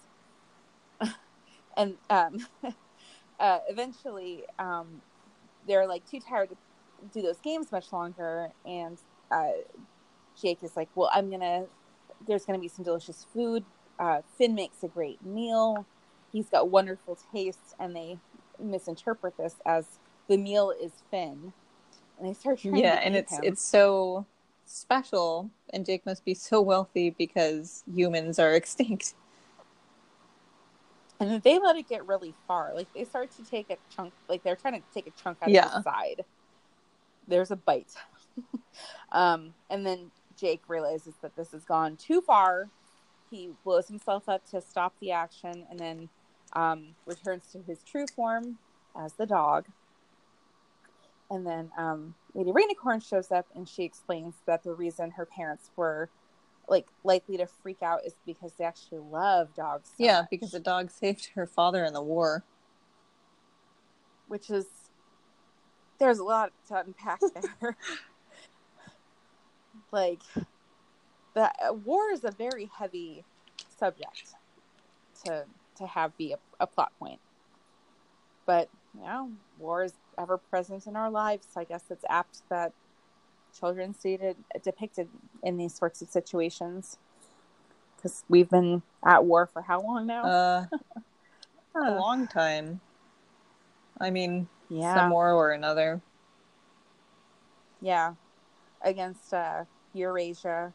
And um uh eventually um they're like too tired to do those games much longer and uh Jake is like, "Well, I'm to there's to be some delicious food. Uh Finn makes a great meal. He's got wonderful taste and they misinterpret this as the meal is Finn." And they start trying Yeah, and it's him. it's so special and Jake must be so wealthy because humans are extinct. And then they let it get really far. Like they start to take a chunk, like they're trying to take a chunk out Yeah. of the side. There's a bite. um, and then Jake realizes that this has gone too far. He blows himself up to stop the action and then um, returns to his true form as the dog. And then um, Lady Rainicorn shows up and she explains that the reason her parents were like likely to freak out is because they actually love dogs. so yeah, much, because the dog saved her father in the war. which is there's a lot to unpack there. like the uh, war is a very heavy subject to to have be a, a plot point. But you know, war is ever present in our lives. I guess it's apt that children see it depicted in these sorts of situations because we've been at war for how long now? Uh, a long time. I mean, yeah, some war or another. yeah, against uh, Eurasia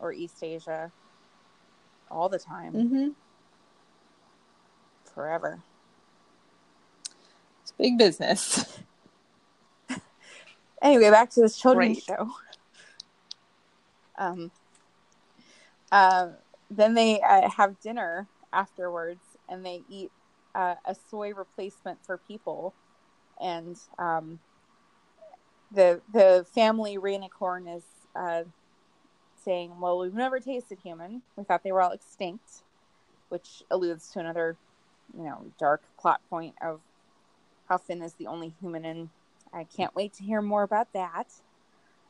or East Asia all the time, Mm-hmm. forever. It's big business. Anyway, back to this children's show. Um, uh, then they uh, have dinner afterwards, and they eat uh, a soy replacement for people, and um, the the family Rainicorn is uh, saying, "Well, we've never tasted human. We thought they were all extinct," which alludes to another, you know, dark plot point of how Finn is the only human in I can't wait to hear more about that.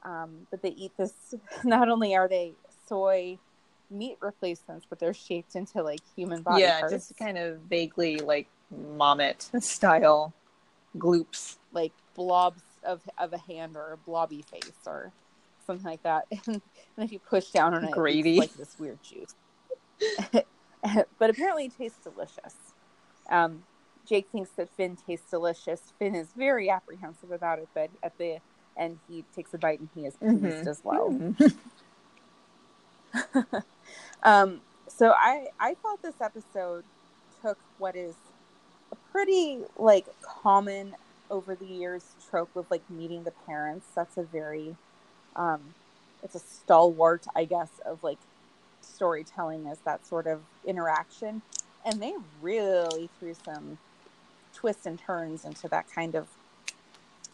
Um, but they eat this. Not only are they soy meat replacements, but they're shaped into like human body yeah, parts, just kind of vaguely like Mommet style gloops. like blobs of of a hand or a blobby face or something like that. and if you push down on it, Gravy. it's like this weird juice. but apparently, it tastes delicious. Um, Jake thinks that Finn tastes delicious. Finn is very apprehensive about it, but at the end, he takes a bite and he is pleased Mhm. as well. Mm. Um, so I I thought this episode took what is a pretty like common over the years trope of like meeting the parents. That's a very um, it's a stalwart, I guess, of like storytelling is that sort of interaction, and they really threw some twists and turns into that kind of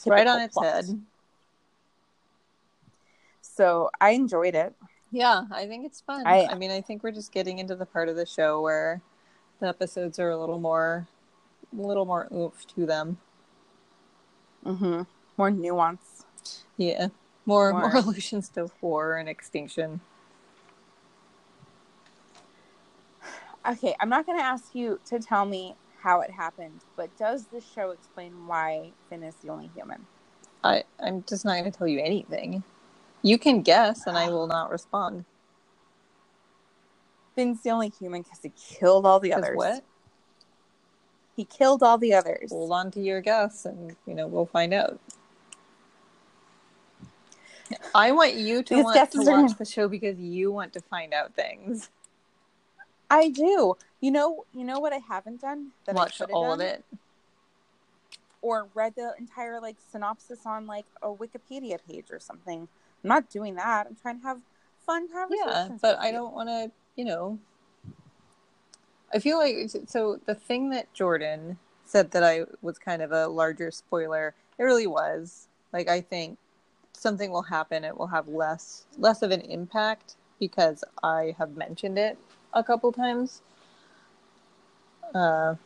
right on its plot. head. So I enjoyed it. Yeah, I think it's fun. I- I, mean, I think we're just getting into the part of the show where the episodes are a little more, a little more oomph to them. Mm-hmm. More nuance. Yeah, more more, More- allusions to war and extinction. Okay, I'm not going to ask you to tell me how it happened, but does this show explain why Finn is the only human? I I'm just not going to tell you anything. You can guess, and I ah. will not respond. Finn's the only human because he killed all the others. what? He killed all the others. Hold on to your guess, and you know we'll find out. I want you to want to watch the show because you want to find out things. I do. You know, you know what I haven't done that watch I all done? of it. or read the entire like synopsis on like a Wikipedia page or something. I'm not doing that. I'm trying to have fun conversations. Yeah, but I don't want to, you know. I feel like so the thing that Jordan said that I was kind of a larger spoiler. It really was. Like I think something will happen. It will have less less of an impact because I have mentioned it a couple times. Uh,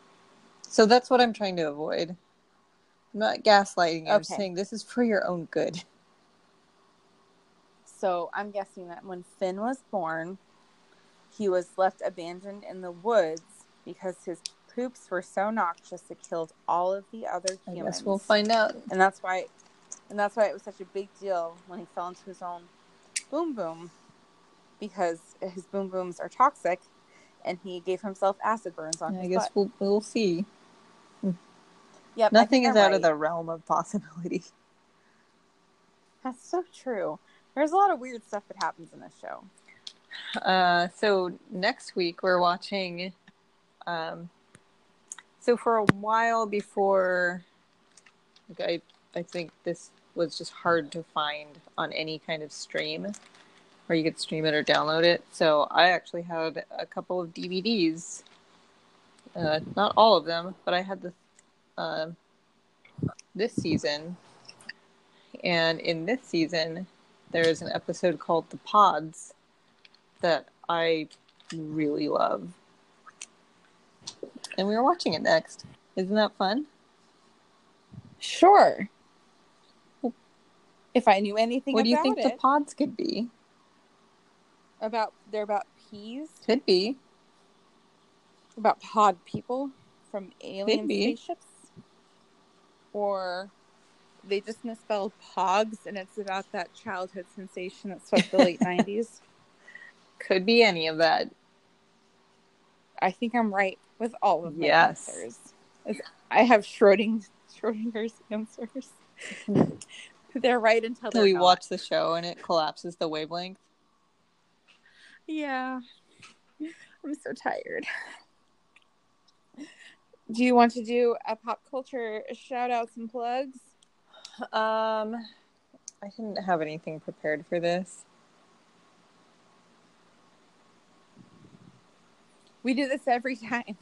so that's what I'm trying to avoid. I'm not gaslighting. I'm saying this is for your own good. So I'm guessing that when Finn was born, he was left abandoned in the woods because his poops were so noxious it killed all of the other humans. I guess we'll find out. and that's why and that's why it was such a big deal when he fell into his own boom boom because his boom booms are toxic and he gave himself acid burns on I his guess butt. we'll we'll see. Yep, Nothing is out of the realm of possibility. That's so true. There's a lot of weird stuff that happens in this show. Uh, so next week we're watching um, so for a while before, like I I think this was just hard to find on any kind of stream where you could stream it or download it. So I actually had a couple of DVDs. Uh, not all of them, but I had the uh, this season. And in this season, there is an episode called The Pods that I really love. And we were watching it next. Isn't that fun? Sure. If I knew anything about it. what do you think it, the pods could be? About they're about peas, Could be. about pod people from alien spaceships, or they just misspelled pogs, and it's about that childhood sensation that swept the late nineties. Could be any of that. I think I'm right with all of my Yes. answers. I have Schroding, Schrodinger's answers. They're right until they're we not. watch the show and it collapses the wavelength. Yeah. I'm so tired. Do you want to do a pop culture shout outs and plugs? Um, I didn't have anything prepared for this. We do this every time.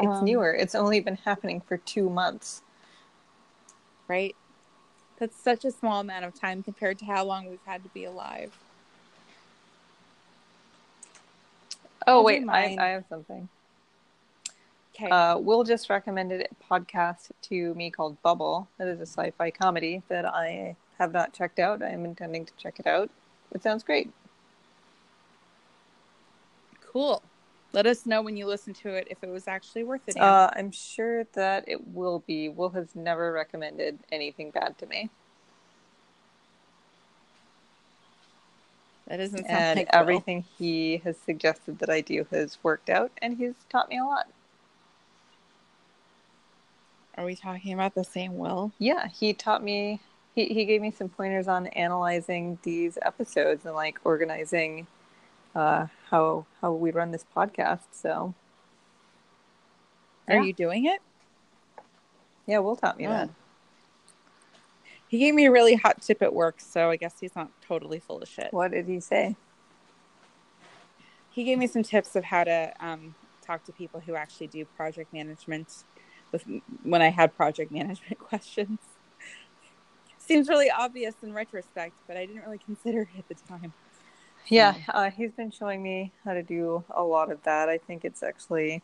It's Um, newer. It's only been happening for two months. right? That's such a small amount of time compared to how long we've had to be alive. Oh wait, I. I have something. Okay. Uh, Will just recommended a podcast to me called Bubble. That is a sci-fi comedy that I have not checked out. I am intending to check it out. It sounds great. cool. Let us know when you listen to it if it was actually worth it. Uh, I'm sure that it will be. Will has never recommended anything bad to me, that sound and everything he has suggested that I do has worked out, and he's taught me a lot. Are we talking about the same Will? Yeah, he taught me. He he gave me some pointers on analyzing these episodes and like organizing uh, how how we run this podcast. So Are Yeah. you doing it? yeah, Will taught me Oh. that. He gave me a really hot tip at work, so I guess he's not totally full of shit. What did he say? He gave me some tips of how to um, talk to people who actually do project management. With when I had project management questions, seems really obvious in retrospect, but I didn't really consider it at the time. Yeah, uh, he's been showing me how to do a lot of that. I think it's actually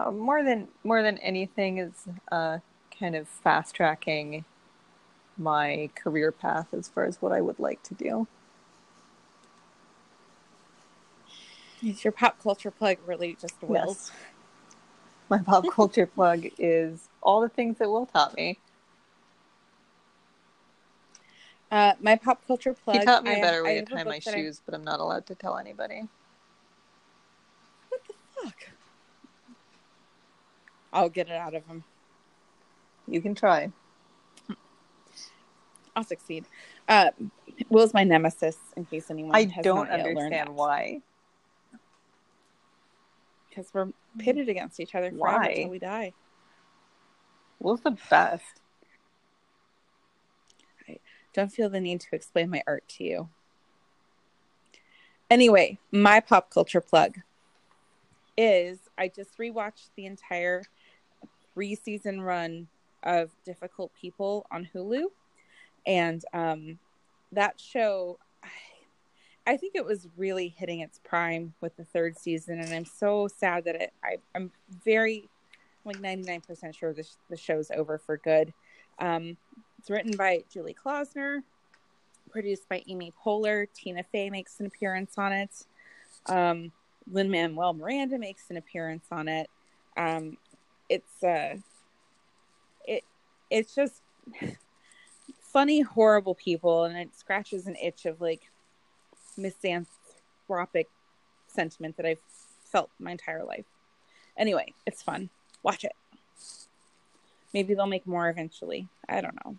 uh, more than more than anything is uh, kind of fast tracking my career path as far as what I would like to do. Is your pop culture plug really just Will? Yes. My pop culture plug is all the things that Will taught me. Uh, my pop culture plug. he taught me I a better I way have to tie my that I- shoes, but I'm not allowed to tell anybody. What the fuck? I'll get it out of him. You can try. I'll succeed. Uh, Will's my nemesis, in case anyone. I has don't understand why. Because we're pitted against each other forever Why? until we die. Will's the best. Don't feel the need to explain my art to you. Anyway, my pop culture plug is I just rewatched the entire three season run of Difficult People on Hulu. And um, that show, I, think it was really hitting its prime with the third season. And I'm so sad that it, I, I'm very, like 99% sure this, the show's over for good. Um, it's written by Julie Klausner, produced by Amy Poehler. Tina Fey makes an appearance on it. Um, Manuel Miranda makes an appearance on it. Um, it's uh, it it's just funny, horrible people, and it scratches an itch of like misanthropic sentiment that I've felt my entire life. Anyway, it's fun. Watch it. Maybe they'll make more eventually. I don't know.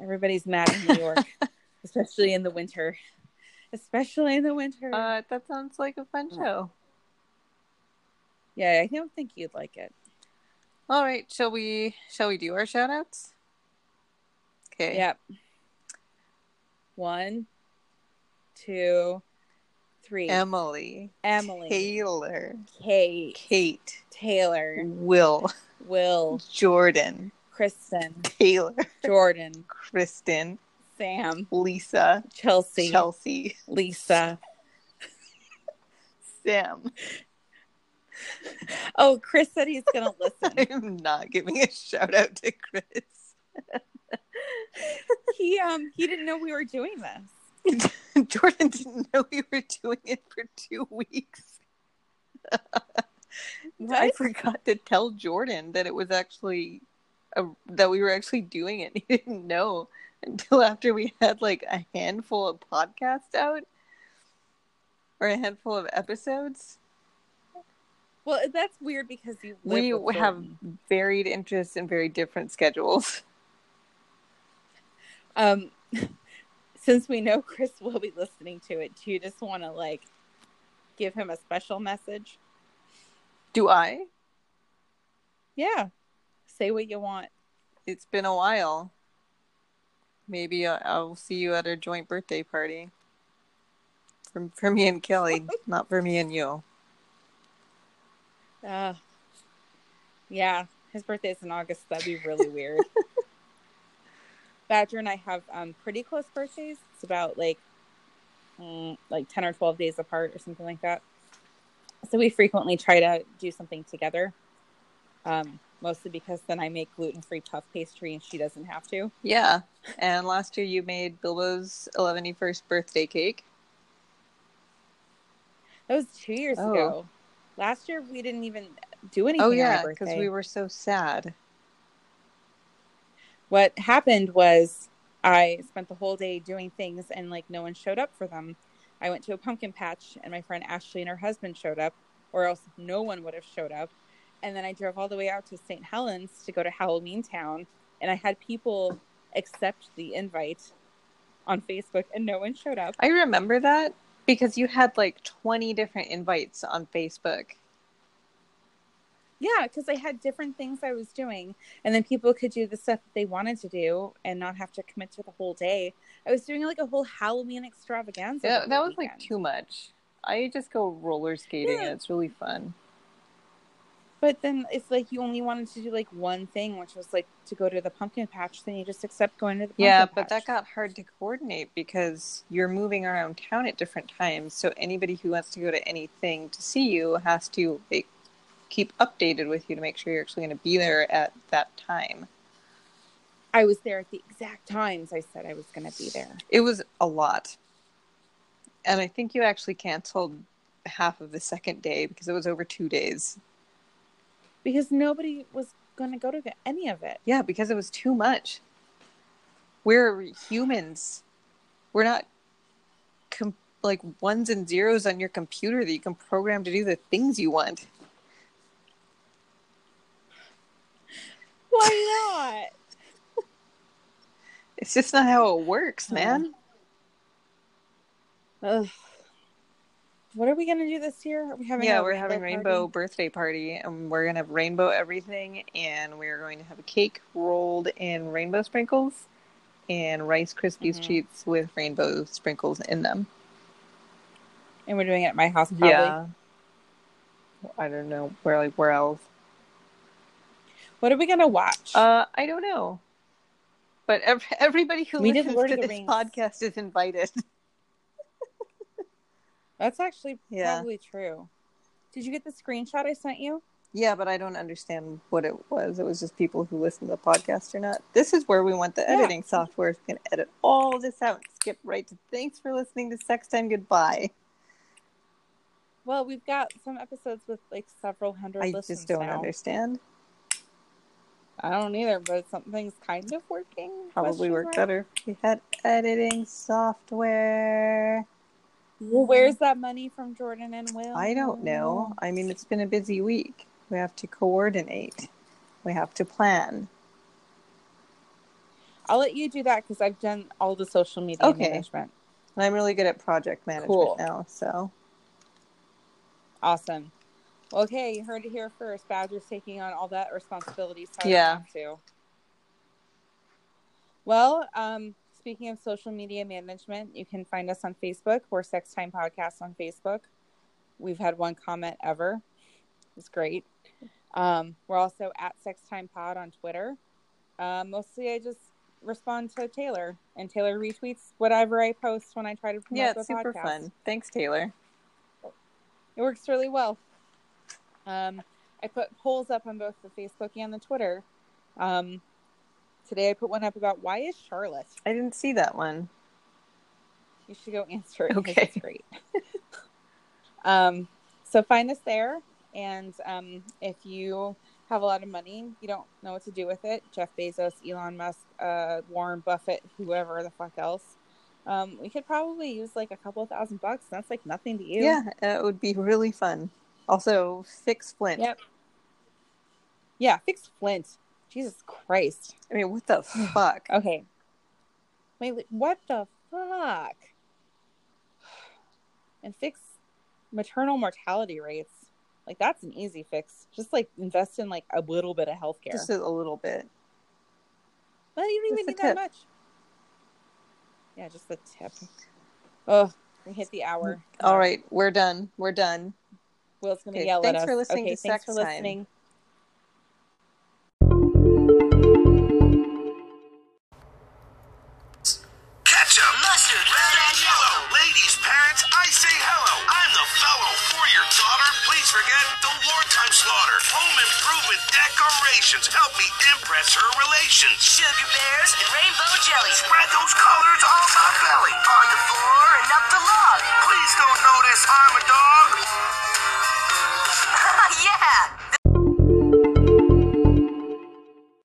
Everybody's mad in New York, especially in the winter. Especially in the winter. Uh, that sounds like a fun show. Yeah, I don't think you'd like it. All right, shall we shall we do our shout outs? Okay. Yep. One, two, three. Emily, Emily, Taylor, Kate, Kate, Taylor, Will, Will, Jordan, Kristen, Taylor, Jordan, Kristen, Sam, Lisa, Chelsea, Chelsea, Lisa. Sam. Oh, Chris said he's gonna listen. I'm not giving a shout out to Chris. he um he didn't know we were doing this. Jordan didn't know we were doing it for two weeks. I forgot to tell Jordan that it was actually a, that we were actually doing it. He didn't know until after we had like a handful of podcasts out or a handful of episodes. Well, that's weird because you live We have varied interests and very different schedules. Um since we know Chris will be listening to it, do you just want to like give him a special message? Do I? Yeah. Say what you want. It's been a while. Maybe I'll see you at a joint birthday party. For, for me and Kelly, not for me and you. Uh, yeah, his birthday is in August. That'd be really weird. Badger and I have um, pretty close birthdays. It's about like mm, like ten or twelve days apart or something like that. So we frequently try to do something together. Um, mostly because then I make gluten free puff pastry and she doesn't have to. Yeah. And last year you made Bilbo's 11st birthday cake. That was two years Oh. ago. Last year we didn't even do anything Oh, yeah, because we were so sad. What happened was I spent the whole day doing things and like no one showed up for them. I went to a pumpkin patch and my friend Ashley and her husband showed up, or else no one would have showed up. And then I drove all the way out to St. Helens to go to Halloween Town, and I had people accept the invite on Facebook, and no one showed up. I remember that because you had like 20 different invites on Facebook. Yeah, because I had different things I was doing, and then people could do the stuff that they wanted to do and not have to commit to the whole day. I was doing like a whole Halloween extravaganza. Yeah, that was like too much. I just go roller skating Yeah. and it's really fun. But then it's like you only wanted to do like one thing, which was like to go to the pumpkin patch. Then you just accept going to the pumpkin Yeah, patch. but that got hard to coordinate because you're moving around town at different times. So anybody who wants to go to anything to see you has to like keep updated with you to make sure you're actually going to be there at that time. I was there at the exact times I said I was going to be there. It was a lot. And I think you actually canceled half of the second day because it was over 2 days. because nobody was going to go to any of it. Yeah, because it was too much. We're humans. We're not com- like ones and zeros on your computer that you can program to do the things you want. Why not? It's just not how it works, man. Ugh. What are we going to do this year? Are we having yeah, a we're having party? rainbow birthday party, and we're gonna have rainbow everything, and we're going to have a cake rolled in rainbow sprinkles, and Rice Krispies Mhm. treats with rainbow sprinkles in them. and we're doing it at my house. Probably. Yeah. I don't know where like where else. What are we going to watch? Uh, I don't know. But ev- everybody who We listens to this Rings. podcast is invited. That's actually Yeah. probably true. Did you get the screenshot I sent you? yeah, but I don't understand what it was. It was just people who listen to the podcast or not. This is where we want the Yeah. editing software. Can edit all this out. Skip right to thanks for listening to Sex Time Goodbye. Well, we've got some episodes with like several hundred I just don't now. understand. I don't either, but something's kind of working. Probably work mark? better. if We had editing software. Well, where's that money from Jordan and Will? I don't know. I mean, it's been a busy week. We have to coordinate. We have to plan. I'll let you do that because I've done all the social media Okay. management. And I'm really good at project management Cool. now, so Awesome. Okay, you heard it here first. Badger's taking on all that responsibility, so Yeah. don't to. Well, um, speaking of social media management, you can find us on Facebook. We're Sex Time Podcast on Facebook. We've had one comment ever. It's great. Um, we're also at Sex Time Pod on Twitter. Uh, mostly, I just respond to Taylor, and Taylor retweets whatever I post when I try to promote Yeah, the it's super podcast. fun. Thanks, Taylor. It works really well. Um, I put polls up on both the Facebook and the Twitter. Um, today I put one up about why is Charlotte? I didn't see that one. You should go answer it. Okay. It's great. um, so find us there. And um, if you have a lot of money, you don't know what to do with it, Jeff Bezos, Elon Musk, uh, Warren Buffett, whoever the fuck else, um, we could probably use like a couple thousand bucks. That's like nothing to you. Yeah, it would be really fun. Also, fix Flint. Yep. Yeah, fix Flint. Jesus Christ. I mean, what the fuck? Okay. Wait, what the fuck? And fix maternal mortality rates. Like that's an easy fix. Just like invest in like a little bit of healthcare. Just a little bit. But you don't even need that much. Yeah, just the tip. Oh, we hit the hour. All right, we're done. We're done. Will's gonna Okay, yell thanks at us. for listening okay, to thanks Sex for listening. Ketchup, mustard, red and yellow. Ladies, parents, I say hello. I'm the fellow for your daughter. Please forget the wartime slaughter. Home improvement decorations help me impress her relations. Sugar bears and rainbow jellies. Spread those colors on my belly. On the floor and up the log. Please don't notice I'm a dog.